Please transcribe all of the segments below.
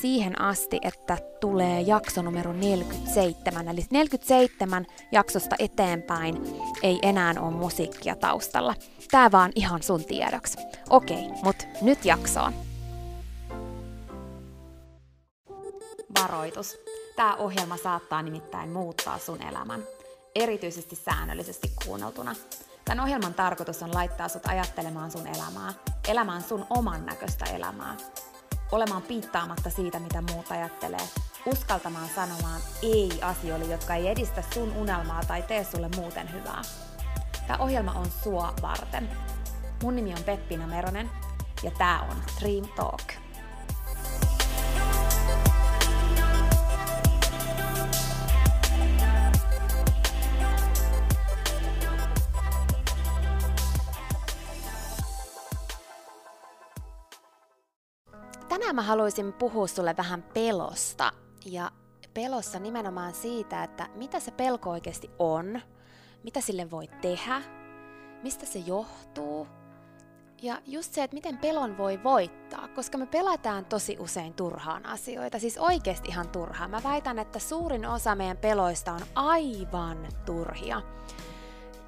siihen asti, että tulee jakso numero 47. Eli 47 jaksosta eteenpäin ei enää ole musiikkia taustalla. Tää vaan ihan sun tiedoksi. Okei, mut nyt jaksoon. Varoitus. Tämä ohjelma saattaa nimittäin muuttaa sun elämän. Erityisesti säännöllisesti kuunneltuna. Tämän ohjelman tarkoitus on laittaa sut ajattelemaan sun elämää, elämään sun oman näköistä elämää, olemaan piittaamatta siitä, mitä muut ajattelee, uskaltamaan sanomaan ei asioille, jotka ei edistä sun unelmaa tai tee sulle muuten hyvää. Tämä ohjelma on sua varten. Mun nimi on Peppina Meronen ja tää on Dream Talk. Tänään mä haluaisin puhua sulle vähän pelosta. Ja pelossa nimenomaan siitä, että mitä se pelko oikeasti on, mitä sille voi tehdä, mistä se johtuu. Ja just se, että miten pelon voi voittaa, koska me pelataan tosi usein turhaan asioita, siis oikeasti ihan turhaan. Mä väitän, että suurin osa meidän peloista on aivan turhia.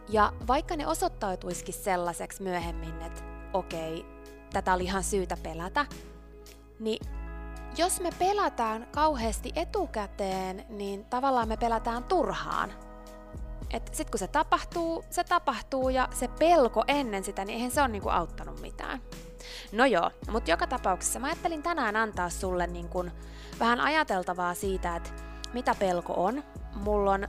Ja vaikka ne osoittautuisikin sellaiseksi myöhemmin, että okei, tätä oli ihan syytä pelätä, niin jos me pelataan kauheasti etukäteen, niin tavallaan me pelataan turhaan. Et sit kun se tapahtuu, se tapahtuu ja se pelko ennen sitä, niin eihän se ole niinku auttanut mitään. No joo, mutta joka tapauksessa mä ajattelin tänään antaa sulle niinku vähän ajateltavaa siitä, että mitä pelko on. Mulla on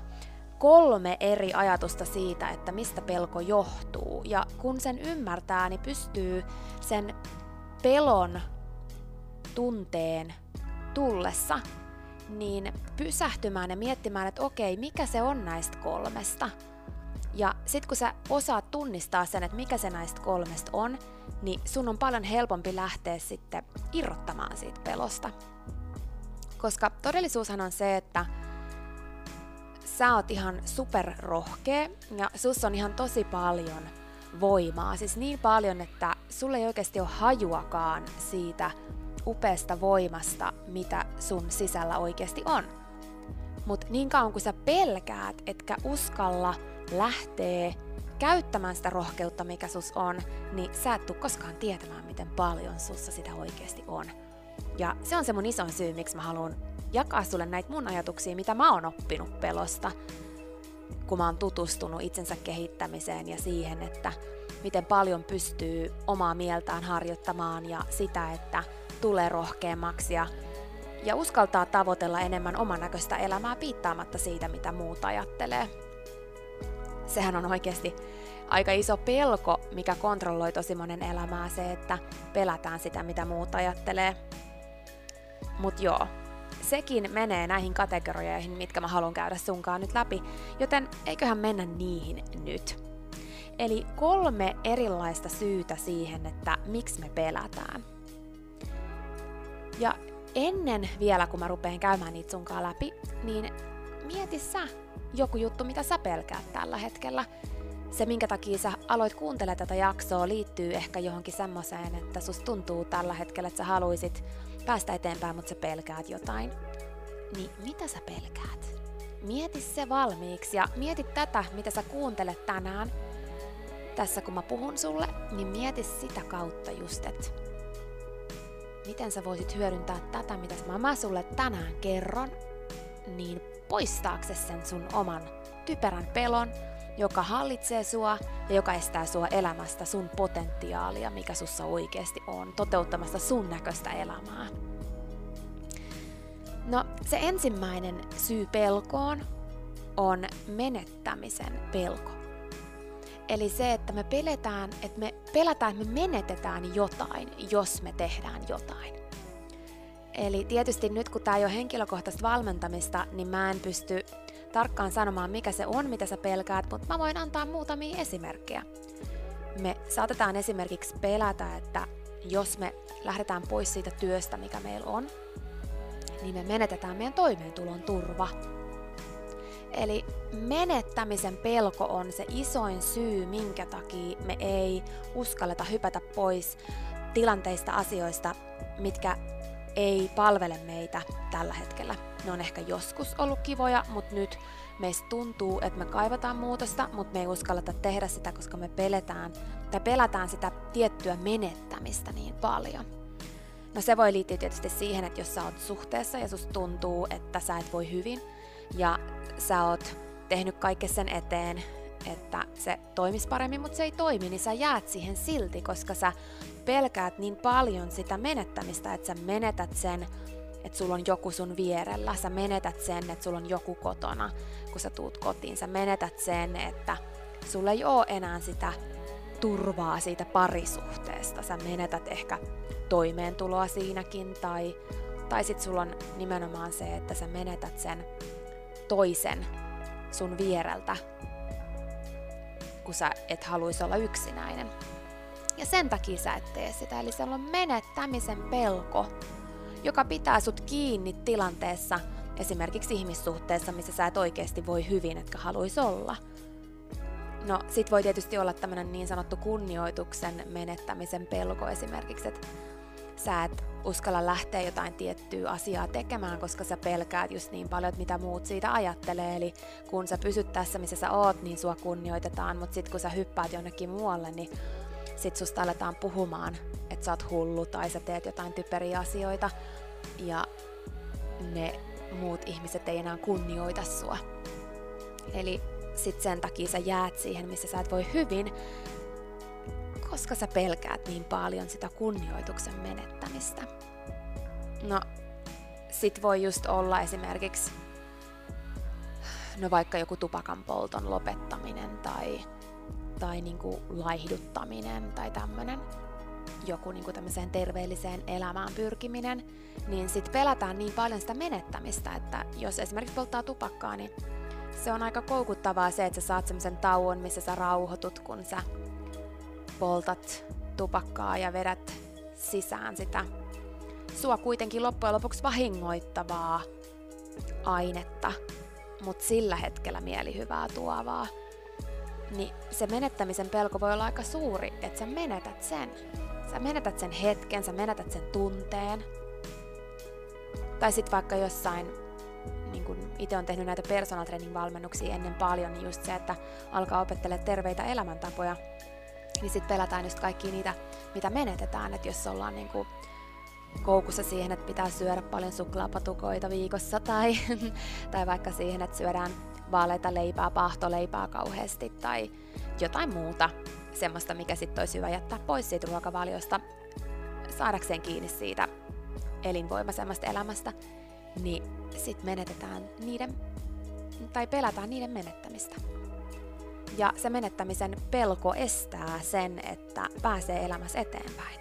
kolme eri ajatusta siitä, että mistä pelko johtuu. Ja kun sen ymmärtää, niin pystyy sen pelon tunteen tullessa, niin pysähtymään ja miettimään, että okei, mikä se on näistä kolmesta. Ja sit kun sä osaat tunnistaa sen, että mikä se näistä kolmesta on, niin sun on paljon helpompi lähteä sitten irrottamaan siitä pelosta. Koska todellisuushan on se, että sä oot ihan superrohkea ja sus on ihan tosi paljon voimaa. Siis niin paljon, että sulle ei oikeasti ole hajuakaan siitä, upeasta voimasta, mitä sun sisällä oikeasti on. Mutta niin kauan kuin sä pelkäät, etkä uskalla lähtee käyttämään sitä rohkeutta, mikä sus on, niin sä et tuu koskaan tietämään, miten paljon sussa sitä oikeasti on. Ja se on se mun iso syy, miksi mä haluan jakaa sulle näitä mun ajatuksia, mitä mä oon oppinut pelosta, kun mä oon tutustunut itsensä kehittämiseen ja siihen, että miten paljon pystyy omaa mieltään harjoittamaan ja sitä, että tulee rohkeammaksi ja, ja uskaltaa tavoitella enemmän oman näköistä elämää piittaamatta siitä, mitä muut ajattelee. Sehän on oikeasti aika iso pelko, mikä kontrolloi tosi monen elämää, se, että pelätään sitä, mitä muut ajattelee. Mut joo, sekin menee näihin kategorioihin, mitkä mä haluan käydä sunkaan nyt läpi, joten eiköhän mennä niihin nyt. Eli kolme erilaista syytä siihen, että miksi me pelätään. Ja ennen vielä, kun mä rupeen käymään niitä sunkaan läpi, niin mieti sä joku juttu, mitä sä pelkäät tällä hetkellä. Se, minkä takia sä aloit kuuntelemaan tätä jaksoa, liittyy ehkä johonkin semmoiseen, että sus tuntuu tällä hetkellä, että sä haluisit päästä eteenpäin, mutta sä pelkäät jotain. Niin mitä sä pelkäät? Mieti se valmiiksi ja mieti tätä, mitä sä kuuntelet tänään. Tässä kun mä puhun sulle, niin mieti sitä kautta just, että miten sä voisit hyödyntää tätä, mitä mä sulle tänään kerron, niin poistaakse sen sun oman typerän pelon, joka hallitsee sua ja joka estää sua elämästä sun potentiaalia, mikä sussa oikeasti on, toteuttamasta sun näköistä elämää. No, se ensimmäinen syy pelkoon on menettämisen pelko. Eli se, että me peletään, että me pelätään, että me menetetään jotain, jos me tehdään jotain. Eli tietysti nyt kun tämä ei ole henkilökohtaista valmentamista, niin mä en pysty tarkkaan sanomaan, mikä se on, mitä sä pelkäät, mutta mä voin antaa muutamia esimerkkejä. Me saatetaan esimerkiksi pelätä, että jos me lähdetään pois siitä työstä, mikä meillä on, niin me menetetään meidän toimeentulon turva. Eli menettämisen pelko on se isoin syy, minkä takia me ei uskalleta hypätä pois tilanteista asioista, mitkä ei palvele meitä tällä hetkellä. Ne on ehkä joskus ollut kivoja, mutta nyt meistä tuntuu, että me kaivataan muutosta, mutta me ei uskalleta tehdä sitä, koska me peletään tai pelätään sitä tiettyä menettämistä niin paljon. No se voi liittyä tietysti siihen, että jos sä oot suhteessa ja susta tuntuu, että sä et voi hyvin ja sä oot tehnyt kaiken sen eteen, että se toimisi paremmin, mutta se ei toimi, niin sä jäät siihen silti, koska sä pelkäät niin paljon sitä menettämistä, että sä menetät sen, että sulla on joku sun vierellä, sä menetät sen, että sulla on joku kotona, kun sä tuut kotiin, sä menetät sen, että sulla ei ole enää sitä turvaa siitä parisuhteesta, sä menetät ehkä toimeentuloa siinäkin, tai, tai sit sulla on nimenomaan se, että sä menetät sen toisen sun viereltä, kun sä et haluaisi olla yksinäinen. Ja sen takia sä et tee sitä, eli siellä on menettämisen pelko, joka pitää sut kiinni tilanteessa, esimerkiksi ihmissuhteessa, missä sä et oikeasti voi hyvin, etkä haluaisi olla. No, sit voi tietysti olla tämmönen niin sanottu kunnioituksen menettämisen pelko esimerkiksi, että sä et uskalla lähteä jotain tiettyä asiaa tekemään, koska sä pelkäät just niin paljon, että mitä muut siitä ajattelee. Eli kun sä pysyt tässä, missä sä oot, niin sua kunnioitetaan, mutta sit kun sä hyppäät jonnekin muualle, niin sit susta aletaan puhumaan, että sä oot hullu tai sä teet jotain typeriä asioita ja ne muut ihmiset ei enää kunnioita sua. Eli sit sen takia sä jäät siihen, missä sä et voi hyvin, koska sä pelkäät niin paljon sitä kunnioituksen menettämistä. No, sit voi just olla esimerkiksi no vaikka joku tupakan polton lopettaminen tai, tai niinku laihduttaminen tai tämmönen joku niinku tämmöiseen terveelliseen elämään pyrkiminen, niin sit pelätään niin paljon sitä menettämistä, että jos esimerkiksi polttaa tupakkaa, niin se on aika koukuttavaa se, että sä saat semmoisen tauon, missä sä rauhoitut, kun sä poltat tupakkaa ja vedät sisään sitä sua kuitenkin loppujen lopuksi vahingoittavaa ainetta, mutta sillä hetkellä mielihyvää tuovaa, niin se menettämisen pelko voi olla aika suuri, että sä menetät sen. Sä menetät sen hetken, sä menetät sen tunteen. Tai sitten vaikka jossain, niin kun itse on tehnyt näitä personal training valmennuksia ennen paljon, niin just se, että alkaa opettelemaan terveitä elämäntapoja, niin sitten pelätään just kaikki niitä, mitä menetetään, että jos ollaan niinku koukussa siihen, että pitää syödä paljon suklaapatukoita viikossa tai, tai vaikka siihen, että syödään vaaleita leipää, pahtoleipää kauheasti tai jotain muuta, semmoista, mikä sitten olisi hyvä jättää pois siitä ruokavaliosta saadakseen kiinni siitä elinvoimaisemmasta elämästä, niin sitten menetetään niiden, tai pelätään niiden menettämistä. Ja se menettämisen pelko estää sen, että pääsee elämässä eteenpäin.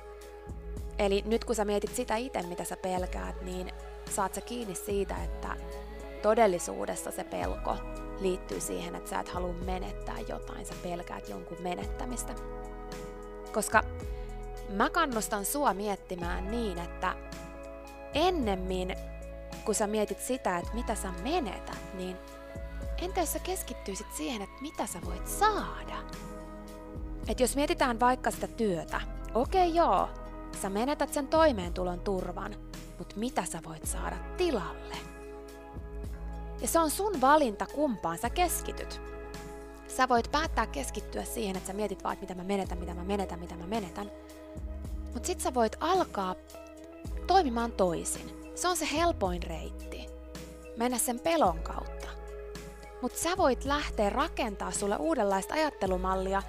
Eli nyt kun sä mietit sitä itse, mitä sä pelkäät, niin saat sä kiinni siitä, että todellisuudessa se pelko liittyy siihen, että sä et halua menettää jotain, sä pelkäät jonkun menettämistä. Koska mä kannustan sua miettimään niin, että ennemmin kun sä mietit sitä, että mitä sä menetät, niin entä jos sä keskittyisit siihen, että mitä sä voit saada? Et jos mietitään vaikka sitä työtä, okei okay, joo, sä menetät sen toimeentulon turvan, mutta mitä sä voit saada tilalle? Ja se on sun valinta, kumpaan sä keskityt. Sä voit päättää keskittyä siihen, että sä mietit vaan, mitä mä menetän, mitä mä menetän, mitä mä menetän. Mutta sit sä voit alkaa toimimaan toisin. Se on se helpoin reitti. Mennä sen pelon kautta. Mutta sä voit lähteä rakentaa sulle uudenlaista ajattelumallia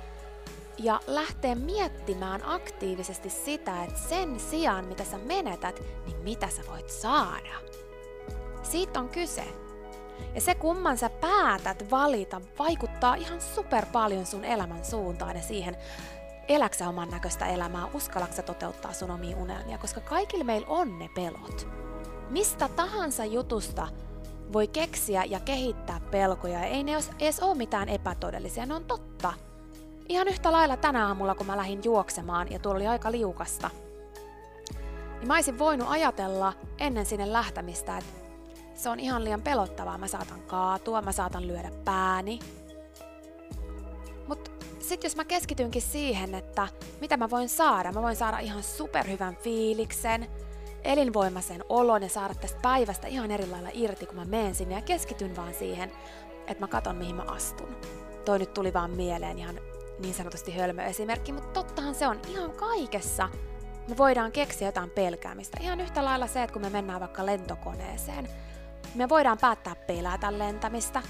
ja lähteä miettimään aktiivisesti sitä, että sen sijaan mitä sä menetät, niin mitä sä voit saada. Siitä on kyse. Ja se kumman sä päätät valita vaikuttaa ihan super paljon sun elämän suuntaan ja siihen, eläksä oman näköistä elämää, uskallaksa toteuttaa sun omia unelmia, koska kaikilla meillä on ne pelot. Mistä tahansa jutusta voi keksiä ja kehittää pelkoja, ei ne edes ole mitään epätodellisia, ne on totta. Ihan yhtä lailla tänä aamulla, kun mä lähdin juoksemaan ja tuolla oli aika liukasta, niin mä olisin voinut ajatella ennen sinne lähtämistä, että se on ihan liian pelottavaa. Mä saatan kaatua, mä saatan lyödä pääni. Mutta sitten jos mä keskitynkin siihen, että mitä mä voin saada, mä voin saada ihan superhyvän fiiliksen, elinvoimaisen olon ja saada tästä päivästä ihan eri lailla irti, kun mä menen sinne ja keskityn vaan siihen, että mä katon mihin mä astun. Toi nyt tuli vaan mieleen ihan niin sanotusti hölmö esimerkki, mutta tottahan se on ihan kaikessa. Me voidaan keksiä jotain pelkäämistä. Ihan yhtä lailla se, että kun me mennään vaikka lentokoneeseen, me voidaan päättää pelätä lentämistä.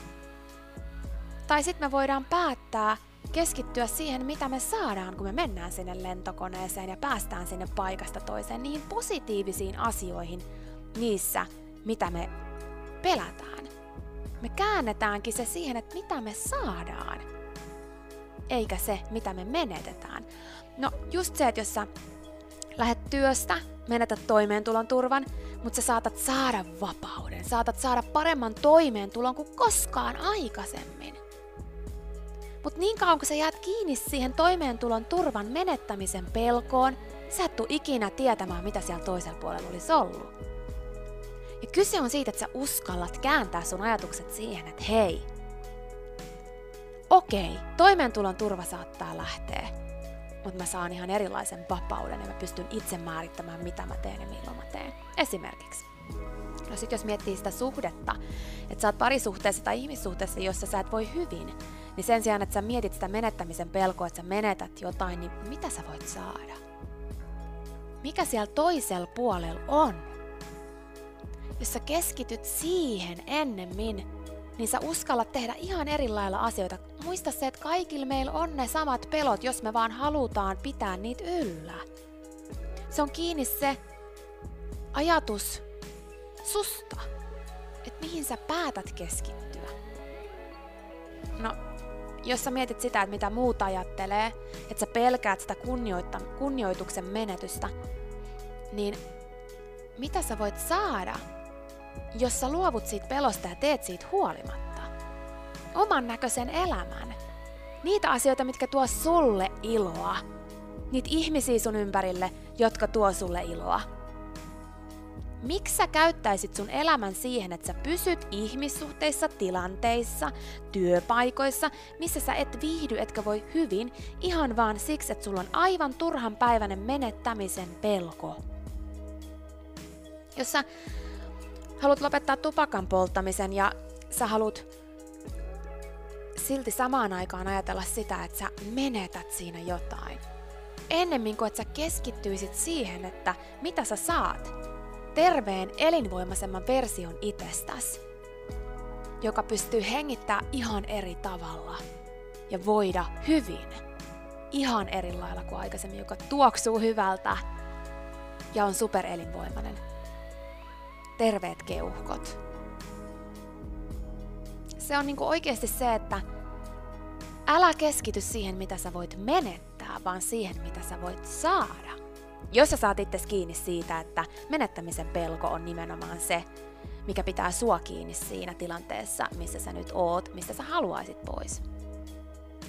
Tai sitten me voidaan päättää keskittyä siihen, mitä me saadaan, kun me mennään sinne lentokoneeseen ja päästään sinne paikasta toiseen, niihin positiivisiin asioihin niissä, mitä me pelätään. Me käännetäänkin se siihen, että mitä me saadaan, eikä se, mitä me menetetään. No just se, että jos sä lähdet työstä, menetät toimeentulon turvan, mutta sä saatat saada vapauden, saatat saada paremman toimeentulon kuin koskaan aikaisemmin. Mutta niin kauan kun sä jäät kiinni siihen toimeentulon turvan menettämisen pelkoon, sä et ikinä tietämään, mitä siellä toisella puolella olisi ollut. Ja kyse on siitä, että sä uskallat kääntää sun ajatukset siihen, että hei, okei, toimeentulon turva saattaa lähteä, mutta mä saan ihan erilaisen vapauden ja mä pystyn itse määrittämään, mitä mä teen ja milloin mä teen. Esimerkiksi. No sit jos miettii sitä suhdetta, että sä oot parisuhteessa tai ihmissuhteessa, jossa sä et voi hyvin, niin sen sijaan, että sä mietit sitä menettämisen pelkoa, että sä menetät jotain, niin mitä sä voit saada? Mikä siellä toisella puolella on? Jos sä keskityt siihen ennemmin, niin sä uskallat tehdä ihan eri lailla asioita. Muista se, että kaikilla meillä on ne samat pelot, jos me vaan halutaan pitää niitä yllä. Se on kiinni se ajatus susta, että mihin sä päätät keskittyä. No, jos sä mietit sitä, että mitä muut ajattelee, että sä pelkäät sitä kunnioituksen menetystä, niin mitä sä voit saada, jos sä luovut siitä pelosta ja teet siitä huolimatta? Oman näköisen elämän. Niitä asioita, mitkä tuo sulle iloa. Niitä ihmisiä sun ympärille, jotka tuo sulle iloa Miksi sä käyttäisit sun elämän siihen, että sä pysyt ihmissuhteissa, tilanteissa, työpaikoissa, missä sä et viihdy etkä voi hyvin, ihan vaan siksi, että sulla on aivan turhan päivänen menettämisen pelko? Jos sä haluat lopettaa tupakan polttamisen ja sä haluat silti samaan aikaan ajatella sitä, että sä menetät siinä jotain. Ennemmin kuin että sä keskittyisit siihen, että mitä sä saat, terveen elinvoimaisemman version itsestäsi, joka pystyy hengittää ihan eri tavalla ja voida hyvin ihan eri lailla kuin aikaisemmin, joka tuoksuu hyvältä ja on superelinvoimainen. Terveet keuhkot. Se on niinku oikeasti se, että älä keskity siihen, mitä sä voit menettää, vaan siihen, mitä sä voit saada. Jos sä saat itse kiinni siitä, että menettämisen pelko on nimenomaan se, mikä pitää sua kiinni siinä tilanteessa, missä sä nyt oot, mistä sä haluaisit pois.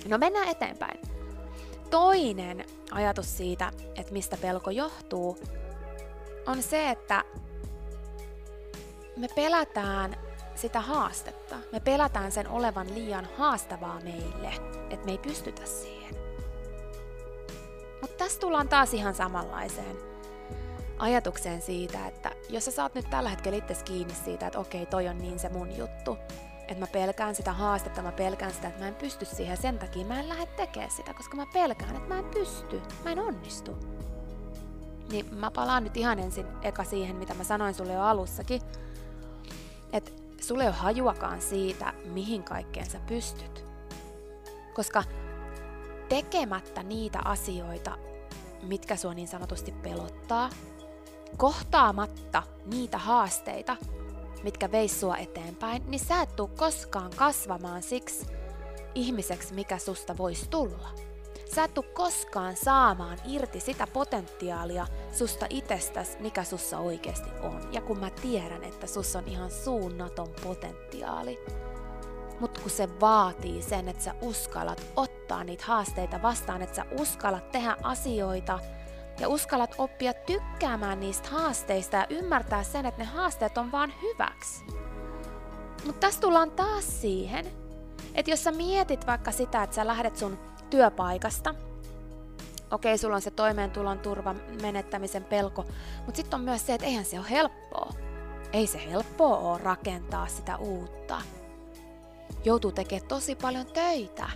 No mennään eteenpäin. Toinen ajatus siitä, että mistä pelko johtuu, on se, että me pelätään sitä haastetta. Me pelätään sen olevan liian haastavaa meille, että me ei pystytä siihen. Mutta tässä tullaan taas ihan samanlaiseen ajatukseen siitä, että jos sä saat nyt tällä hetkellä itse kiinni siitä, että okei, toi on niin se mun juttu, että mä pelkään sitä haastetta, mä pelkään sitä, että mä en pysty siihen, sen takia mä en lähde tekemään sitä, koska mä pelkään, että mä en pysty, mä en onnistu. Niin mä palaan nyt ihan ensin eka siihen, mitä mä sanoin sulle jo alussakin, että sulle ei ole hajuakaan siitä, mihin kaikkeen sä pystyt. Koska tekemättä niitä asioita, mitkä sua niin sanotusti pelottaa, kohtaamatta niitä haasteita, mitkä veis sua eteenpäin, niin sä et tuu koskaan kasvamaan siksi ihmiseksi, mikä susta voisi tulla. Sä et tuu koskaan saamaan irti sitä potentiaalia susta itsestäs, mikä sussa oikeasti on. Ja kun mä tiedän, että sus on ihan suunnaton potentiaali, mutta kun se vaatii sen, että sä uskallat ottaa niitä haasteita vastaan, että sä uskallat tehdä asioita ja uskallat oppia tykkäämään niistä haasteista ja ymmärtää sen, että ne haasteet on vaan hyväksi. Mutta tässä tullaan taas siihen, että jos sä mietit vaikka sitä, että sä lähdet sun työpaikasta, okei, sulla on se toimeentulon turva menettämisen pelko, mutta sitten on myös se, että eihän se ole helppoa. Ei se helppoa ole rakentaa sitä uutta. Joutuu tekemään tosi paljon töitä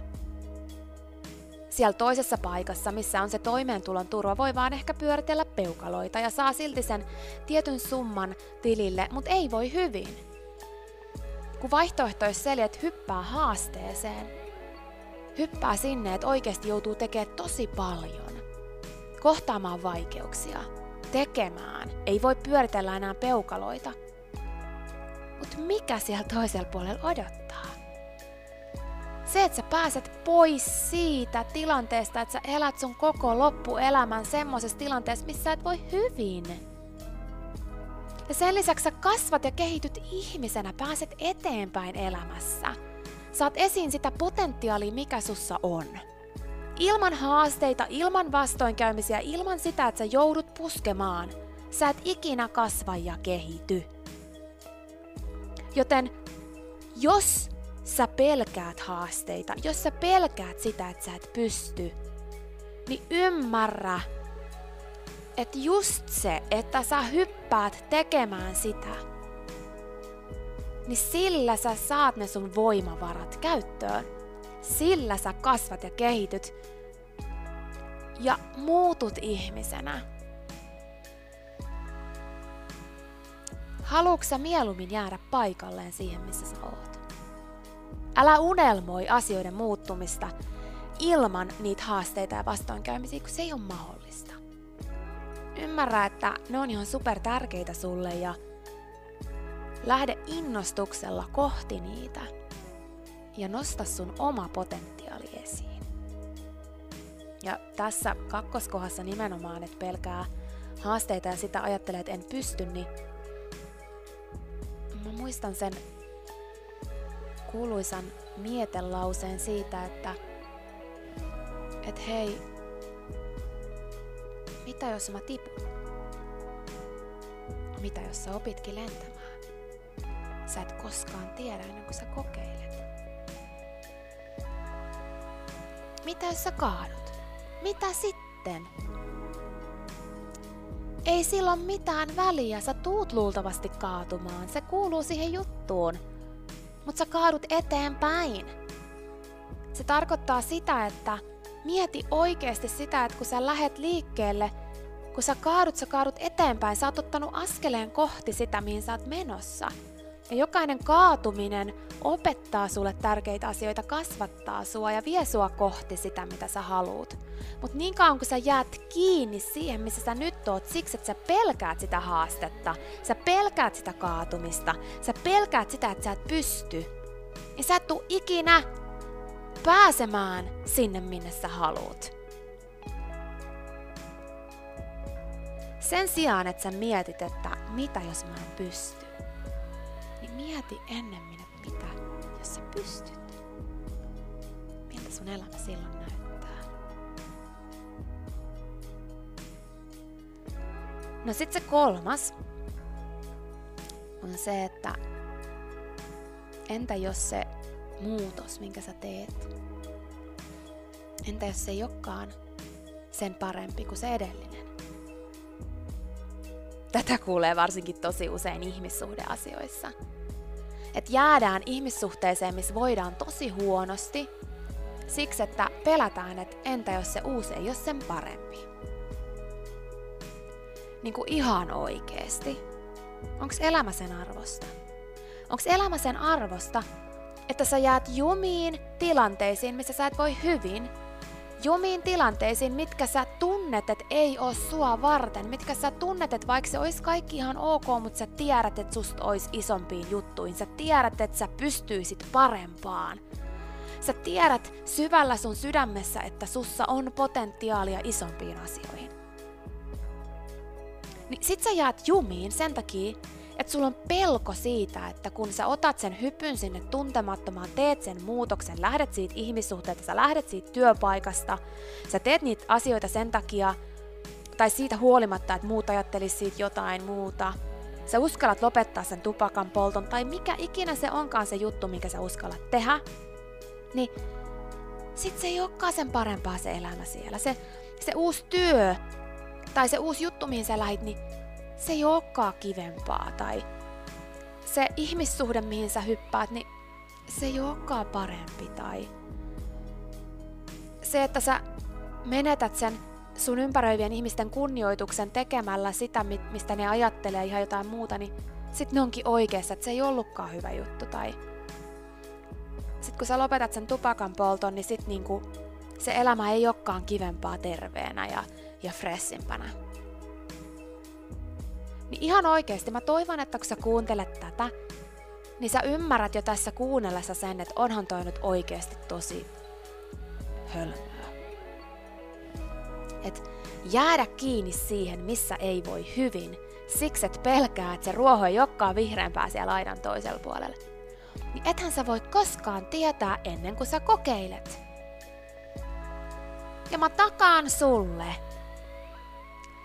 siellä toisessa paikassa, missä on se toimeentulon turva, voi vaan ehkä pyöritellä peukaloita ja saa silti sen tietyn summan tilille, mutta ei voi hyvin. Kun vaihtoehto olisi se, että hyppää haasteeseen, hyppää sinne, että oikeasti joutuu tekemään tosi paljon, kohtaamaan vaikeuksia, tekemään, ei voi pyöritellä enää peukaloita. Mutta mikä siellä toisella puolella odottaa? Se, että sä pääset pois siitä tilanteesta, että sä elät sun koko loppuelämän semmoisessa tilanteessa, missä sä et voi hyvin. Ja sen lisäksi sä kasvat ja kehityt ihmisenä, pääset eteenpäin elämässä. Saat esiin sitä potentiaalia, mikä sussa on. Ilman haasteita, ilman vastoinkäymisiä, ilman sitä, että sä joudut puskemaan, sä et ikinä kasva ja kehity. Joten jos sä pelkäät haasteita, jos sä pelkäät sitä, että sä et pysty, niin ymmärrä, että just se, että sä hyppäät tekemään sitä, niin sillä sä saat ne sun voimavarat käyttöön. Sillä sä kasvat ja kehityt ja muutut ihmisenä. Haluatko mieluummin jäädä paikalleen siihen, missä sä oot? Älä unelmoi asioiden muuttumista ilman niitä haasteita ja vastoinkäymisiä, kun se ei ole mahdollista. Ymmärrä, että ne on ihan super tärkeitä sulle ja lähde innostuksella kohti niitä ja nosta sun oma potentiaali esiin. Ja tässä kakkoskohdassa nimenomaan, että pelkää haasteita ja sitä ajattelee, että en pysty, niin mä muistan sen kuuluisan mietelauseen siitä, että et hei, mitä jos mä tipun? Mitä jos sä opitkin lentämään? Sä et koskaan tiedä ennen kuin sä kokeilet. Mitä jos sä kaadut? Mitä sitten? Ei silloin mitään väliä, sä tuut luultavasti kaatumaan. Se kuuluu siihen juttuun mutta sä kaadut eteenpäin. Se tarkoittaa sitä, että mieti oikeasti sitä, että kun sä lähet liikkeelle, kun sä kaadut, sä kaadut eteenpäin, sä oot ottanut askeleen kohti sitä, mihin sä oot menossa. Ja jokainen kaatuminen opettaa sulle tärkeitä asioita, kasvattaa sua ja vie sua kohti sitä, mitä sä haluut. Mutta niin kauan kun sä jäät kiinni siihen, missä sä nyt oot, siksi että sä pelkäät sitä haastetta, sä pelkäät sitä kaatumista, sä pelkäät sitä, että sä et pysty, niin sä et tuu ikinä pääsemään sinne, minne sä haluut. Sen sijaan, että sä mietit, että mitä jos mä en pysty, mieti ennemmin, että mitä jos sä pystyt. Miltä sun elämä silloin näyttää? No sit se kolmas on se, että entä jos se muutos, minkä sä teet, entä jos se ei olekaan sen parempi kuin se edellinen? Tätä kuulee varsinkin tosi usein ihmissuhdeasioissa. Että jäädään ihmissuhteeseen, missä voidaan tosi huonosti, siksi että pelätään, että entä jos se uusi ei ole sen parempi. Niin kuin ihan oikeesti. Onko elämä sen arvosta? Onko elämä sen arvosta, että sä jäät jumiin tilanteisiin, missä sä et voi hyvin, jumiin tilanteisiin, mitkä sä tunnet, että ei oo sua varten, mitkä sä tunnet, että vaikka se olisi kaikki ihan ok, mutta sä tiedät, että susta olisi isompiin juttuihin, sä tiedät, että sä pystyisit parempaan. Sä tiedät syvällä sun sydämessä, että sussa on potentiaalia isompiin asioihin. Niin sit sä jäät jumiin sen takia, että sulla on pelko siitä, että kun sä otat sen hypyn sinne tuntemattomaan, teet sen muutoksen, lähdet siitä ihmissuhteesta, sä lähdet siitä työpaikasta, sä teet niitä asioita sen takia, tai siitä huolimatta, että muut ajattelisi siitä jotain muuta, sä uskallat lopettaa sen tupakan polton, tai mikä ikinä se onkaan se juttu, minkä sä uskallat tehdä, niin sit se ei olekaan sen parempaa se elämä siellä. Se, se uusi työ, tai se uusi juttu, mihin sä lähit, niin se ei olekaan kivempaa tai se ihmissuhde, mihin sä hyppäät, niin se ei olekaan parempi tai se, että sä menetät sen sun ympäröivien ihmisten kunnioituksen tekemällä sitä, mistä ne ajattelee ihan jotain muuta, niin sit ne onkin oikeassa, että se ei ollutkaan hyvä juttu. Tai sit kun sä lopetat sen tupakan polton, niin sit niinku se elämä ei olekaan kivempaa terveenä ja, ja fressimpänä. Niin ihan oikeasti mä toivon, että kun sä kuuntelet tätä, niin sä ymmärrät jo tässä kuunnellessa sen, että onhan toi nyt oikeasti tosi hölmöä. Et jäädä kiinni siihen, missä ei voi hyvin, siksi et pelkää, että se ruoho ei olekaan vihreämpää siellä aidan toisella puolella. Niin ethän sä voi koskaan tietää ennen kuin sä kokeilet. Ja mä takaan sulle,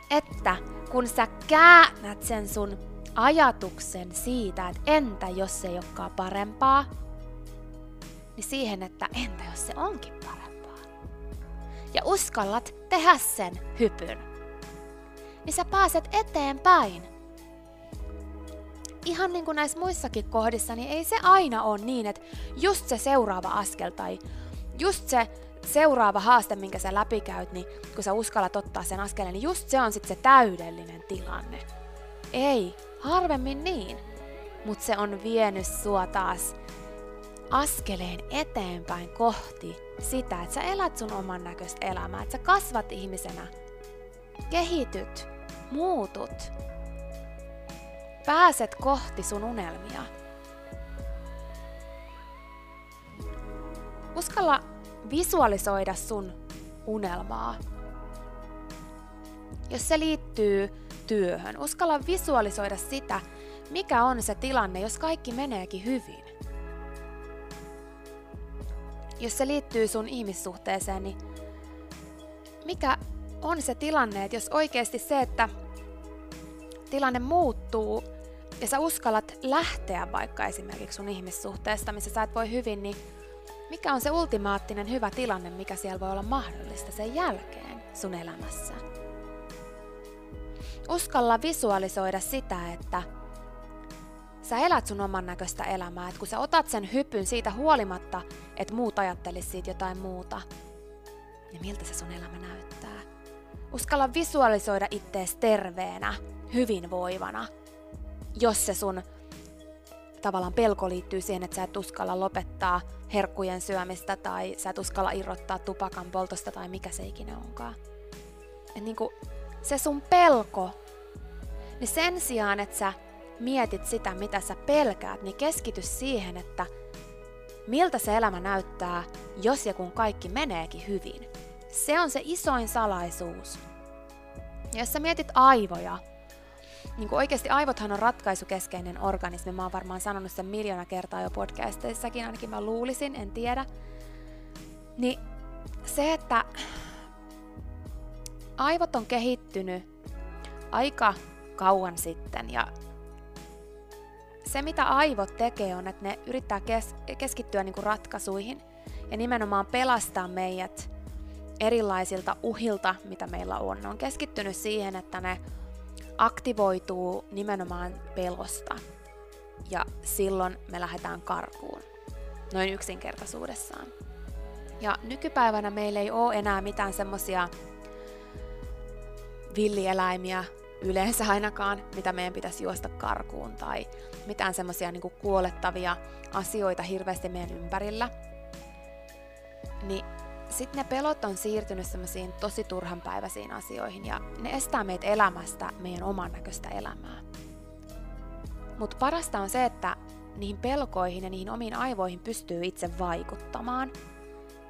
että kun sä käännät sen sun ajatuksen siitä, että entä jos se ei olekaan parempaa, niin siihen, että entä jos se onkin parempaa. Ja uskallat tehdä sen hypyn, niin sä pääset eteenpäin. Ihan niin kuin näissä muissakin kohdissa, niin ei se aina ole niin, että just se seuraava askel tai just se seuraava haaste, minkä sä läpikäyt, niin kun sä uskallat ottaa sen askeleen, niin just se on sitten se täydellinen tilanne. Ei, harvemmin niin. Mutta se on vienyt sua taas askeleen eteenpäin kohti sitä, että sä elät sun oman näköistä elämää, että sä kasvat ihmisenä, kehityt, muutut, pääset kohti sun unelmia. Uskalla visualisoida sun unelmaa. Jos se liittyy työhön, uskalla visualisoida sitä, mikä on se tilanne, jos kaikki meneekin hyvin. Jos se liittyy sun ihmissuhteeseen, niin mikä on se tilanne, että jos oikeasti se, että tilanne muuttuu ja sä uskallat lähteä vaikka esimerkiksi sun ihmissuhteesta, missä sä et voi hyvin, niin mikä on se ultimaattinen hyvä tilanne, mikä siellä voi olla mahdollista sen jälkeen sun elämässä? Uskalla visualisoida sitä, että sä elät sun oman näköistä elämää, että kun sä otat sen hypyn siitä huolimatta, että muut ajattelis siitä jotain muuta, niin miltä se sun elämä näyttää? Uskalla visualisoida ittees terveenä, hyvinvoivana, jos se sun tavallaan pelko liittyy siihen, että sä et uskalla lopettaa herkkujen syömistä tai sä et uskalla irrottaa tupakan poltosta tai mikä se ikinä onkaan. Et niinku, se sun pelko, niin sen sijaan, että sä mietit sitä, mitä sä pelkäät, niin keskity siihen, että miltä se elämä näyttää, jos ja kun kaikki meneekin hyvin. Se on se isoin salaisuus. Ja jos sä mietit aivoja, niin kuin oikeasti aivothan on ratkaisukeskeinen organismi. Mä oon varmaan sanonut sen miljoona kertaa jo podcasteissakin, ainakin mä luulisin, en tiedä. Niin se, että aivot on kehittynyt aika kauan sitten ja se, mitä aivot tekee, on, että ne yrittää kes- keskittyä niin kuin ratkaisuihin ja nimenomaan pelastaa meidät erilaisilta uhilta, mitä meillä on. Ne on keskittynyt siihen, että ne aktivoituu nimenomaan pelosta ja silloin me lähdetään karkuun. Noin yksinkertaisuudessaan. Ja nykypäivänä meillä ei ole enää mitään semmosia villieläimiä yleensä ainakaan, mitä meidän pitäisi juosta karkuun tai mitään semmoisia niin kuolettavia asioita hirveästi meidän ympärillä. Niin sitten ne pelot on siirtynyt semmoisiin tosi turhanpäiväisiin asioihin ja ne estää meitä elämästä meidän oman näköistä elämää. Mutta parasta on se, että niihin pelkoihin ja niihin omiin aivoihin pystyy itse vaikuttamaan.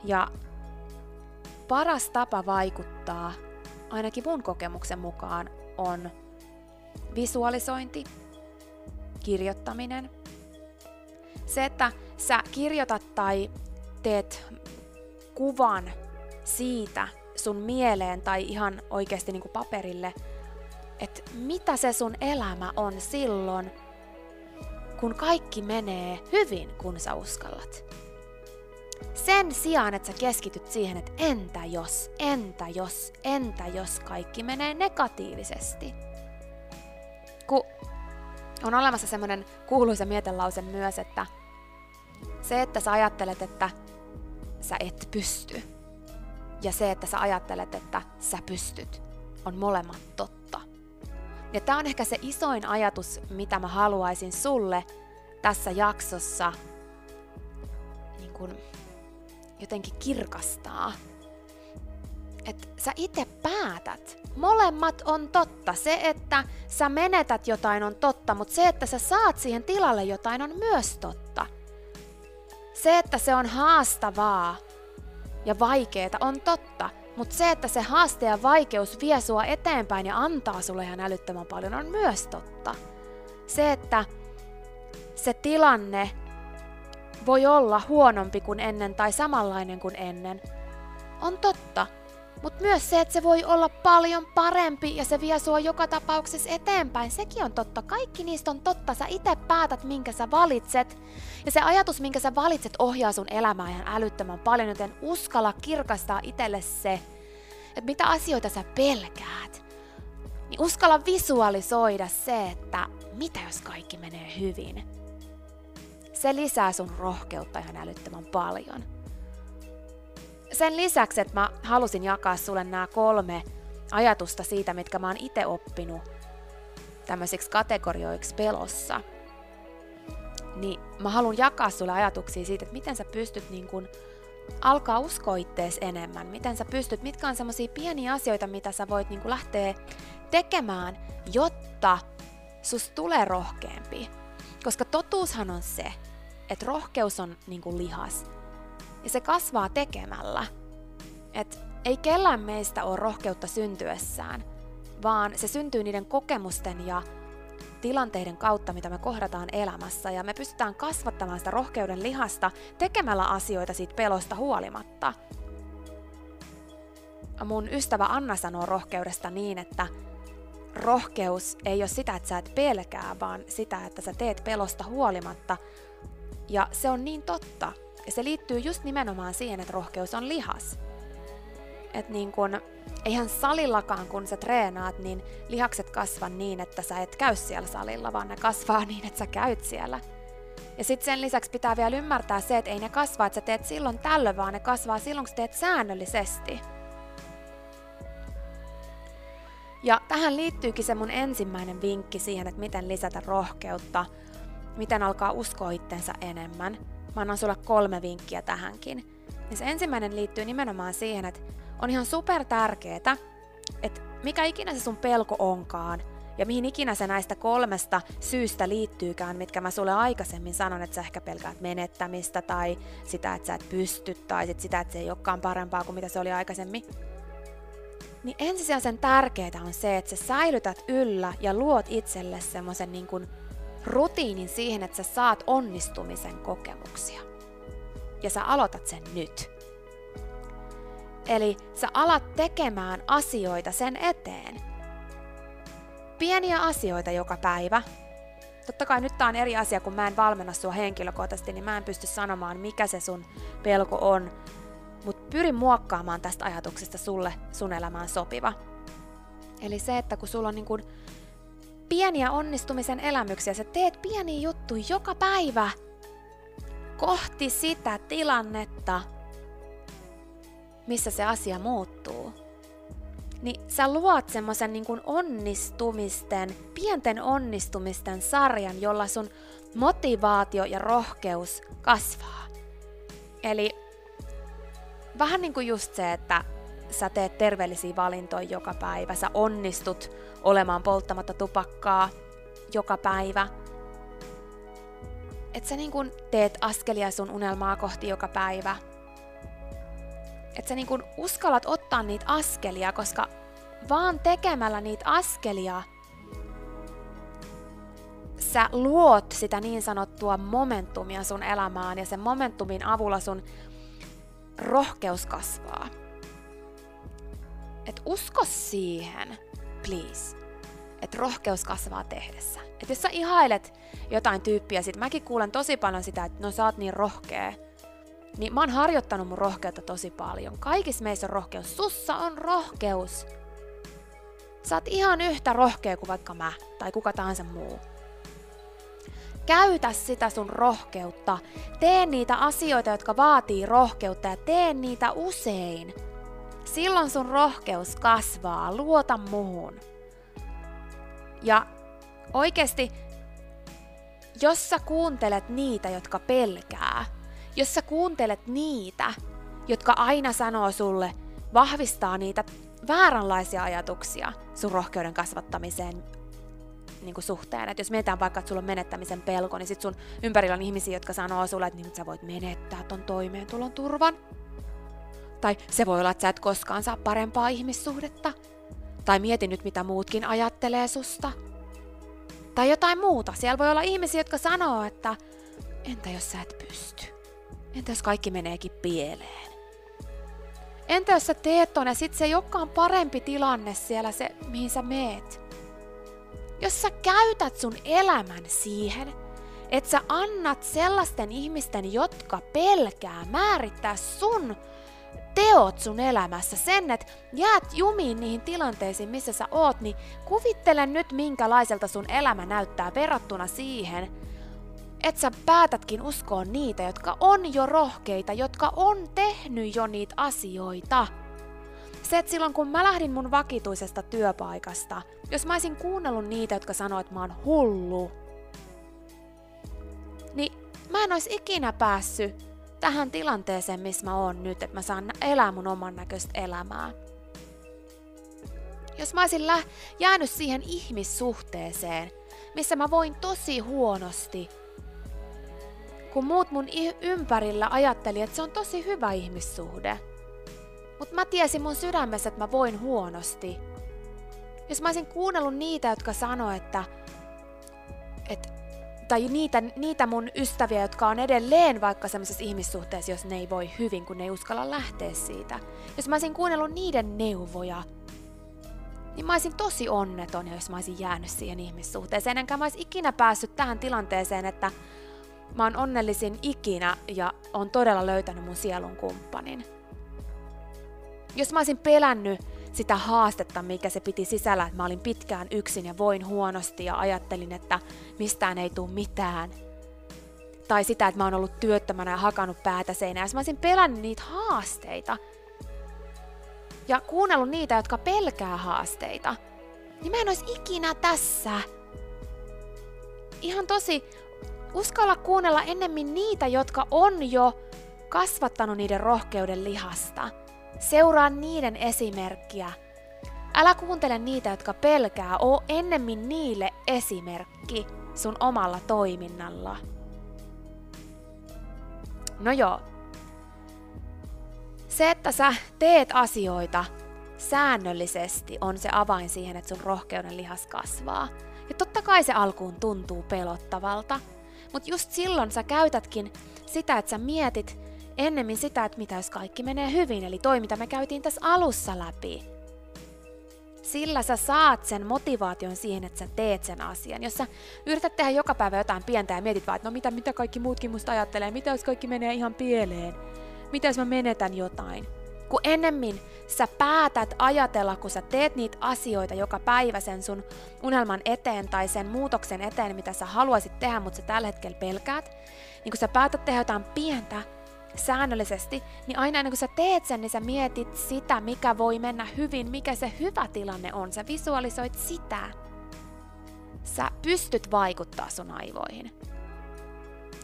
Ja paras tapa vaikuttaa, ainakin mun kokemuksen mukaan, on visualisointi, kirjoittaminen. Se, että sä kirjoitat tai teet kuvan siitä sun mieleen tai ihan oikeasti niin kuin paperille, että mitä se sun elämä on silloin, kun kaikki menee hyvin, kun sä uskallat. Sen sijaan, että sä keskityt siihen, että entä jos, entä jos, entä jos kaikki menee negatiivisesti. Kun on olemassa semmoinen kuuluisa mietelause myös, että se, että sä ajattelet, että sä et pysty, ja se, että sä ajattelet, että sä pystyt, on molemmat totta. Ja tämä on ehkä se isoin ajatus, mitä mä haluaisin sulle tässä jaksossa niin kun, jotenkin kirkastaa. Että sä itse päätät. Molemmat on totta. Se, että sä menetät jotain on totta, mutta se, että sä saat siihen tilalle jotain on myös totta. Se, että se on haastavaa ja vaikeeta on totta, mutta se, että se haaste ja vaikeus vie sua eteenpäin ja antaa sulle ihan älyttömän paljon on myös totta. Se, että se tilanne voi olla huonompi kuin ennen tai samanlainen kuin ennen, on totta. Mutta myös se, että se voi olla paljon parempi ja se vie sua joka tapauksessa eteenpäin, sekin on totta. Kaikki niistä on totta. Sä itse päätät, minkä sä valitset. Ja se ajatus, minkä sä valitset, ohjaa sun elämää ihan älyttömän paljon, joten uskalla kirkastaa itselle se, että mitä asioita sä pelkäät. Niin uskalla visualisoida se, että mitä jos kaikki menee hyvin. Se lisää sun rohkeutta ihan älyttömän paljon sen lisäksi, että mä halusin jakaa sulle nämä kolme ajatusta siitä, mitkä mä oon itse oppinut tämmöisiksi kategorioiksi pelossa, niin mä haluan jakaa sulle ajatuksia siitä, että miten sä pystyt niin kun alkaa uskoa ittees enemmän, miten sä pystyt, mitkä on semmoisia pieniä asioita, mitä sä voit niin lähteä tekemään, jotta sus tulee rohkeampi. Koska totuushan on se, että rohkeus on niin lihas. Ja se kasvaa tekemällä. Et ei kellään meistä ole rohkeutta syntyessään, vaan se syntyy niiden kokemusten ja tilanteiden kautta, mitä me kohdataan elämässä, ja me pystytään kasvattamaan sitä rohkeuden lihasta tekemällä asioita siitä pelosta huolimatta. Mun ystävä Anna sanoo rohkeudesta niin, että rohkeus ei ole sitä, että sä et pelkää, vaan sitä, että sä teet pelosta huolimatta. Ja se on niin totta. Ja se liittyy just nimenomaan siihen, että rohkeus on lihas. Et niin kun, eihän salillakaan, kun sä treenaat, niin lihakset kasva niin, että sä et käy siellä salilla, vaan ne kasvaa niin, että sä käyt siellä. Ja sitten sen lisäksi pitää vielä ymmärtää se, että ei ne kasva, että sä teet silloin tällöin, vaan ne kasvaa silloin, kun sä teet säännöllisesti. Ja tähän liittyykin se mun ensimmäinen vinkki siihen, että miten lisätä rohkeutta, miten alkaa uskoa itsensä enemmän. Mä annan sulle kolme vinkkiä tähänkin. Ja se ensimmäinen liittyy nimenomaan siihen, että on ihan super tärkeetä, että mikä ikinä se sun pelko onkaan, ja mihin ikinä se näistä kolmesta syystä liittyykään, mitkä mä sulle aikaisemmin sanon, että sä ehkä pelkäät menettämistä tai sitä, että sä et pysty tai sit sitä, että se ei olekaan parempaa kuin mitä se oli aikaisemmin. Niin ensisijaisen tärkeää on se, että sä säilytät yllä ja luot itselle semmoisen niin kuin rutiinin siihen, että sä saat onnistumisen kokemuksia. Ja sä aloitat sen nyt. Eli sä alat tekemään asioita sen eteen. Pieniä asioita joka päivä. Totta kai nyt tää on eri asia, kun mä en valmenna sua henkilökohtaisesti, niin mä en pysty sanomaan, mikä se sun pelko on. Mutta pyrin muokkaamaan tästä ajatuksesta sulle sun elämään sopiva. Eli se, että kun sulla on niin kun pieniä onnistumisen elämyksiä, sä teet pieniä juttuja joka päivä kohti sitä tilannetta, missä se asia muuttuu, niin sä luot semmoisen niin onnistumisten, pienten onnistumisten sarjan, jolla sun motivaatio ja rohkeus kasvaa. Eli vähän niin kuin just se, että sä teet terveellisiä valintoja joka päivä, sä onnistut olemaan polttamatta tupakkaa joka päivä, että sä niin kuin teet askelia sun unelmaa kohti joka päivä, että sä niin kun uskallat ottaa niitä askelia, koska vaan tekemällä niitä askelia sä luot sitä niin sanottua momentumia sun elämään ja sen momentumin avulla sun rohkeus kasvaa. Et usko siihen, please, että rohkeus kasvaa tehdessä. Et jos sä ihailet jotain tyyppiä, sit mäkin kuulen tosi paljon sitä, että no sä oot niin rohkea, niin mä oon harjoittanut mun rohkeutta tosi paljon. Kaikissa meissä on rohkeus. Sussa on rohkeus. Sä oot ihan yhtä rohkea kuin vaikka mä tai kuka tahansa muu. Käytä sitä sun rohkeutta. Tee niitä asioita, jotka vaatii rohkeutta ja tee niitä usein. Silloin sun rohkeus kasvaa. Luota muhun. Ja oikeasti, jos sä kuuntelet niitä, jotka pelkää, jos sä kuuntelet niitä, jotka aina sanoo sulle, vahvistaa niitä vääränlaisia ajatuksia sun rohkeuden kasvattamiseen niin kuin suhteen. Että jos mietitään vaikka, että sulla on menettämisen pelko, niin sit sun ympärillä on ihmisiä, jotka sanoo sulle, että, niin, sä voit menettää ton toimeentulon turvan. Tai se voi olla, että sä et koskaan saa parempaa ihmissuhdetta. Tai mieti nyt, mitä muutkin ajattelee susta. Tai jotain muuta. Siellä voi olla ihmisiä, jotka sanoo, että entä jos sä et pysty? Entä jos kaikki meneekin pieleen? Entä jos sä teet ton ja sit se ei olekaan parempi tilanne siellä se, mihin sä meet? Jos sä käytät sun elämän siihen, että sä annat sellaisten ihmisten, jotka pelkää, määrittää sun teot sun elämässä, sen, että jäät jumiin niihin tilanteisiin, missä sä oot, niin kuvittele nyt, minkälaiselta sun elämä näyttää verrattuna siihen, että sä päätätkin uskoa niitä, jotka on jo rohkeita, jotka on tehnyt jo niitä asioita. Se, että silloin kun mä lähdin mun vakituisesta työpaikasta, jos mä olisin kuunnellut niitä, jotka sanoo, että mä oon hullu, niin mä en olisi ikinä päässyt tähän tilanteeseen, missä mä oon nyt, että mä saan elää mun oman näköistä elämää. Jos mä olisin lä- jäänyt siihen ihmissuhteeseen, missä mä voin tosi huonosti, kun muut mun ympärillä ajatteli, että se on tosi hyvä ihmissuhde. Mutta mä tiesin mun sydämessä, että mä voin huonosti. Jos mä olisin kuunnellut niitä, jotka sanoo, että, että tai niitä, niitä mun ystäviä, jotka on edelleen vaikka semmoisessa ihmissuhteessa, jos ne ei voi hyvin, kun ne ei uskalla lähteä siitä. Jos mä olisin kuunnellut niiden neuvoja, niin mä olisin tosi onneton, jos mä olisin jäänyt siihen ihmissuhteeseen. Enkä mä olisin ikinä päässyt tähän tilanteeseen, että Mä oon onnellisin ikinä ja on todella löytänyt mun sielun kumppanin. Jos mä olisin pelännyt sitä haastetta, mikä se piti sisällä, että mä olin pitkään yksin ja voin huonosti ja ajattelin, että mistään ei tule mitään. Tai sitä, että mä oon ollut työttömänä ja hakannut päätä seinään. Mä olisin pelännyt niitä haasteita ja kuunnellut niitä, jotka pelkää haasteita, niin mä en olisi ikinä tässä. Ihan tosi uskalla kuunnella ennemmin niitä, jotka on jo kasvattanut niiden rohkeuden lihasta. Seuraa niiden esimerkkiä. Älä kuuntele niitä, jotka pelkää, oo ennemmin niille esimerkki sun omalla toiminnalla. No joo. Se, että sä teet asioita säännöllisesti, on se avain siihen, että sun rohkeuden lihas kasvaa. Ja totta kai se alkuun tuntuu pelottavalta, mutta just silloin sä käytätkin sitä, että sä mietit ennemmin sitä, että mitä jos kaikki menee hyvin, eli toi, mitä me käytiin tässä alussa läpi. Sillä sä saat sen motivaation siihen, että sä teet sen asian. Jos sä yrität tehdä joka päivä jotain pientä ja mietit vaan, että no mitä, mitä kaikki muutkin musta ajattelee, mitä jos kaikki menee ihan pieleen, mitä jos mä menetän jotain. Kun ennemmin sä päätät ajatella, kun sä teet niitä asioita joka päivä sen sun unelman eteen tai sen muutoksen eteen, mitä sä haluaisit tehdä, mutta sä tällä hetkellä pelkäät, niin kun sä päätät tehdä jotain pientä, säännöllisesti, niin aina ennen kuin sä teet sen, niin sä mietit sitä, mikä voi mennä hyvin, mikä se hyvä tilanne on. Sä visualisoit sitä. Sä pystyt vaikuttaa sun aivoihin.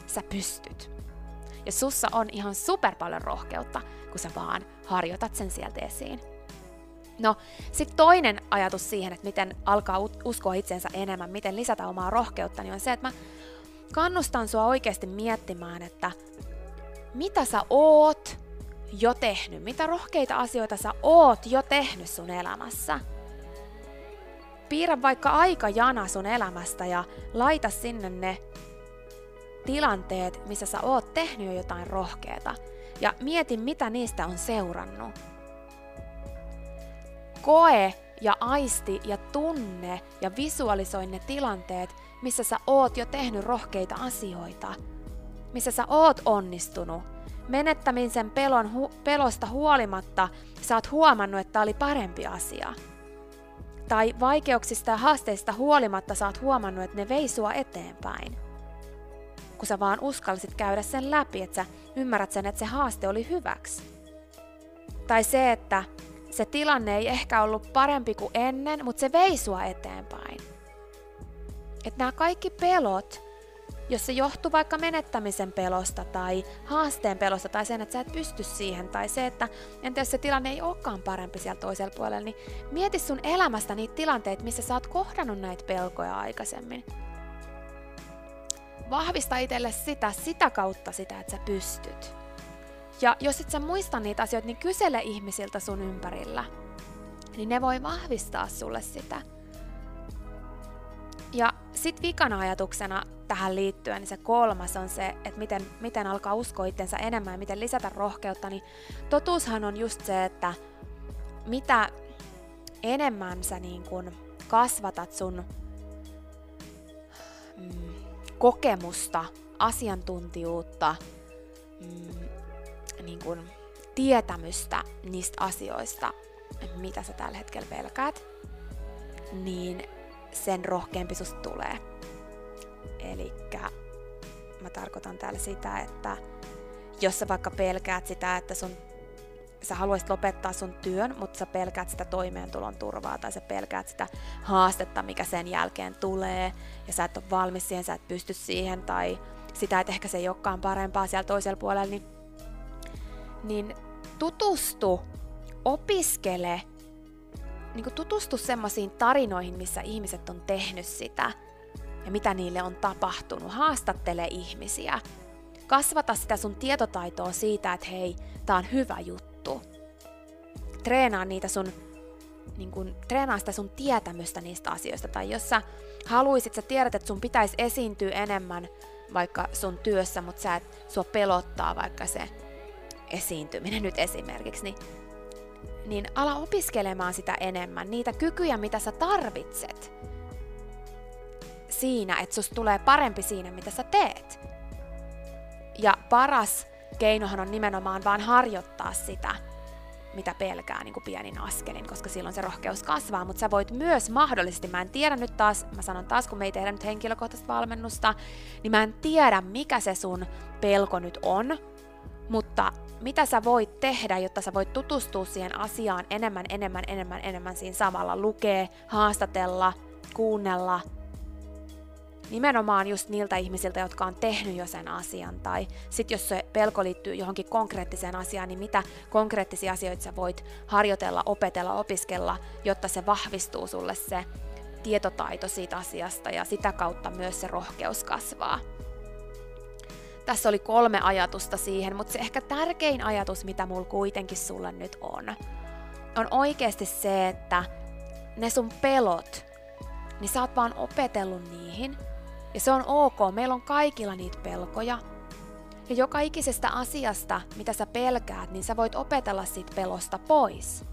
Sä pystyt. Ja sussa on ihan super paljon rohkeutta, kun sä vaan harjoitat sen sieltä esiin. No, sitten toinen ajatus siihen, että miten alkaa uskoa itsensä enemmän, miten lisätä omaa rohkeutta, niin on se, että mä kannustan sua oikeasti miettimään, että mitä sä oot jo tehnyt, mitä rohkeita asioita sä oot jo tehnyt sun elämässä. Piirrä vaikka aikajana sun elämästä ja laita sinne ne tilanteet, missä sä oot tehnyt jo jotain rohkeata. Ja mieti, mitä niistä on seurannut. Koe ja aisti ja tunne ja visualisoi ne tilanteet, missä sä oot jo tehnyt rohkeita asioita – missä sä oot onnistunut. Menettämisen pelon hu- pelosta huolimatta sä oot huomannut, että oli parempi asia. Tai vaikeuksista ja haasteista huolimatta sä oot huomannut, että ne vei sua eteenpäin. Kun sä vaan uskallisit käydä sen läpi, että sä ymmärrät sen, että se haaste oli hyväksi. Tai se, että se tilanne ei ehkä ollut parempi kuin ennen, mutta se vei sua eteenpäin. Että nämä kaikki pelot jos se johtuu vaikka menettämisen pelosta tai haasteen pelosta tai sen, että sä et pysty siihen, tai se, että entä jos se tilanne ei olekaan parempi siellä toisella puolella, niin mieti sun elämästä niitä tilanteita, missä sä oot kohdannut näitä pelkoja aikaisemmin. Vahvista itselle sitä, sitä kautta sitä, että sä pystyt. Ja jos et sä muista niitä asioita, niin kysele ihmisiltä sun ympärillä. Niin ne voi vahvistaa sulle sitä. Ja sitten vikana ajatuksena tähän liittyen, niin se kolmas on se, että miten, miten alkaa uskoa itsensä enemmän ja miten lisätä rohkeutta, niin totuushan on just se, että mitä enemmän sä niin kun kasvatat sun mm, kokemusta, asiantuntijuutta, mm, niin kun tietämystä niistä asioista, mitä sä tällä hetkellä pelkäät, niin sen rohkeampi susta tulee. Eli mä tarkoitan täällä sitä, että jos sä vaikka pelkäät sitä, että sun sä haluaisit lopettaa sun työn, mutta sä pelkäät sitä toimeentulon turvaa tai sä pelkäät sitä haastetta, mikä sen jälkeen tulee ja sä et ole valmis siihen, sä et pysty siihen tai sitä, että ehkä se ei olekaan parempaa siellä toisella puolella, niin, niin tutustu, opiskele niin tutustu semmoisiin tarinoihin, missä ihmiset on tehnyt sitä ja mitä niille on tapahtunut. Haastattele ihmisiä. Kasvata sitä sun tietotaitoa siitä, että hei, tää on hyvä juttu. Treenaa niitä sun niin kun, treenaa sitä sun tietämystä niistä asioista. Tai jos sä haluisit, sä tiedät, että sun pitäisi esiintyä enemmän vaikka sun työssä, mutta sä et, sua pelottaa vaikka se esiintyminen nyt esimerkiksi, niin niin ala opiskelemaan sitä enemmän, niitä kykyjä, mitä sä tarvitset siinä, että susta tulee parempi siinä, mitä sä teet. Ja paras keinohan on nimenomaan vaan harjoittaa sitä, mitä pelkää niin kuin pienin askelin, koska silloin se rohkeus kasvaa, mutta sä voit myös mahdollisesti, mä en tiedä nyt taas, mä sanon taas, kun me ei tehdä nyt henkilökohtaista valmennusta, niin mä en tiedä, mikä se sun pelko nyt on, mutta mitä sä voit tehdä, jotta sä voit tutustua siihen asiaan enemmän, enemmän, enemmän, enemmän siinä samalla. Lukee, haastatella, kuunnella, nimenomaan just niiltä ihmisiltä, jotka on tehnyt jo sen asian, tai sitten jos se pelko liittyy johonkin konkreettiseen asiaan, niin mitä konkreettisia asioita sä voit harjoitella, opetella, opiskella, jotta se vahvistuu sulle se tietotaito siitä asiasta ja sitä kautta myös se rohkeus kasvaa. Tässä oli kolme ajatusta siihen, mutta se ehkä tärkein ajatus, mitä mulla kuitenkin sulle nyt on, on oikeasti se, että ne sun pelot, niin sä oot vaan opetellut niihin. Ja se on ok, meillä on kaikilla niitä pelkoja. Ja joka ikisestä asiasta, mitä sä pelkäät, niin sä voit opetella siitä pelosta pois.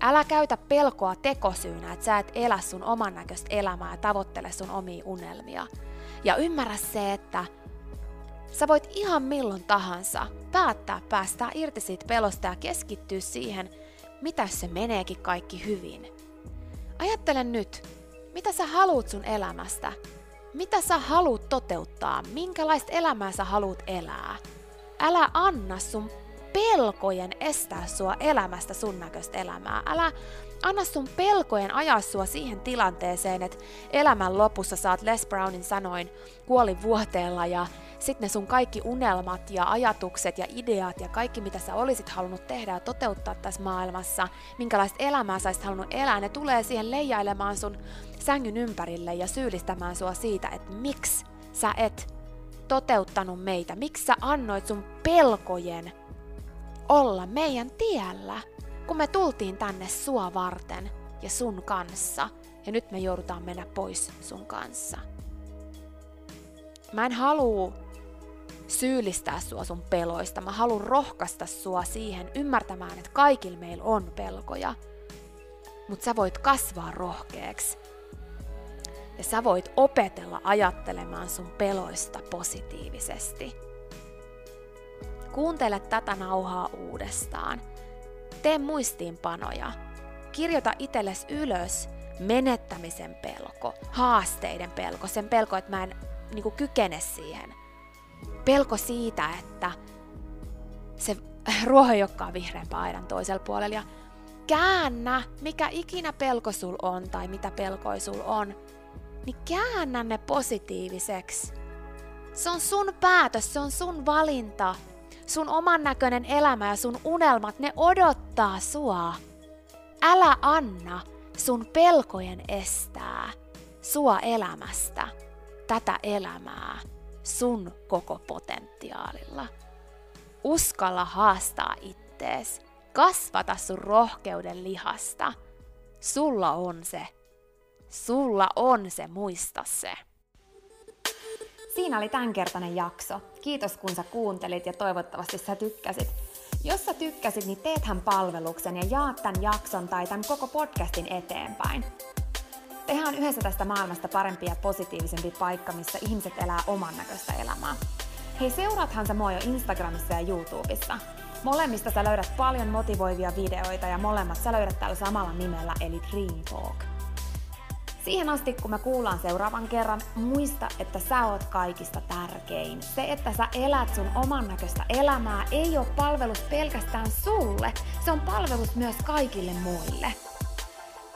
Älä käytä pelkoa tekosyynä, että sä et elä sun oman näköistä elämää ja tavoittele sun omia unelmia. Ja ymmärrä se, että sä voit ihan milloin tahansa päättää päästää irti siitä pelosta ja keskittyä siihen, mitä se meneekin kaikki hyvin. Ajattele nyt, mitä sä haluut sun elämästä? Mitä sä haluut toteuttaa? Minkälaista elämää sä haluut elää? Älä anna sun pelkojen estää sua elämästä sun näköistä elämää. Älä anna sun pelkojen ajaa sua siihen tilanteeseen, että elämän lopussa saat Les Brownin sanoin vuoteella ja sitten ne sun kaikki unelmat ja ajatukset ja ideat ja kaikki mitä sä olisit halunnut tehdä ja toteuttaa tässä maailmassa, minkälaista elämää sä olisit halunnut elää, ne tulee siihen leijailemaan sun sängyn ympärille ja syyllistämään sua siitä, että miksi sä et toteuttanut meitä, miksi sä annoit sun pelkojen olla meidän tiellä, kun me tultiin tänne sua varten ja sun kanssa, ja nyt me joudutaan mennä pois sun kanssa. Mä en halua syyllistää sua sun peloista. Mä haluan rohkaista sua siihen ymmärtämään, että kaikilla meillä on pelkoja. Mutta sä voit kasvaa rohkeaksi. Ja sä voit opetella ajattelemaan sun peloista positiivisesti. Kuuntele tätä nauhaa uudestaan. Tee muistiinpanoja. Kirjoita itsellesi ylös menettämisen pelko, haasteiden pelko, sen pelko, että mä en niin kykene siihen pelko siitä, että se ruohonjokka vihreän paidan toisella puolella ja käännä, mikä ikinä pelko sul on tai mitä pelkoi sul on, niin käännä ne positiiviseksi. Se on sun päätös, se on sun valinta. Sun oman näköinen elämä ja sun unelmat, ne odottaa sua. Älä anna sun pelkojen estää sua elämästä tätä elämää sun koko potentiaalilla. Uskalla haastaa ittees. Kasvata sun rohkeuden lihasta. Sulla on se. Sulla on se, muista se. Siinä oli tämänkertainen jakso. Kiitos kun sä kuuntelit ja toivottavasti sä tykkäsit. Jos sä tykkäsit, niin teethän palveluksen ja jaat tämän jakson tai tämän koko podcastin eteenpäin. Tehdään yhdessä tästä maailmasta parempi ja positiivisempi paikka, missä ihmiset elää oman näköistä elämää. Hei, seuraathan sä mua jo Instagramissa ja YouTubessa. Molemmista sä löydät paljon motivoivia videoita ja molemmat sä löydät tällä samalla nimellä eli Dream Talk. Siihen asti, kun me kuullaan seuraavan kerran, muista, että sä oot kaikista tärkein. Se, että sä elät sun oman näköistä elämää, ei ole palvelus pelkästään sulle, se on palvelus myös kaikille muille.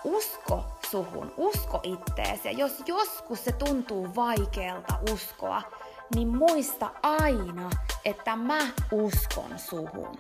Usko suhun, usko itteesi. Ja jos joskus se tuntuu vaikealta uskoa, niin muista aina, että mä uskon suhun.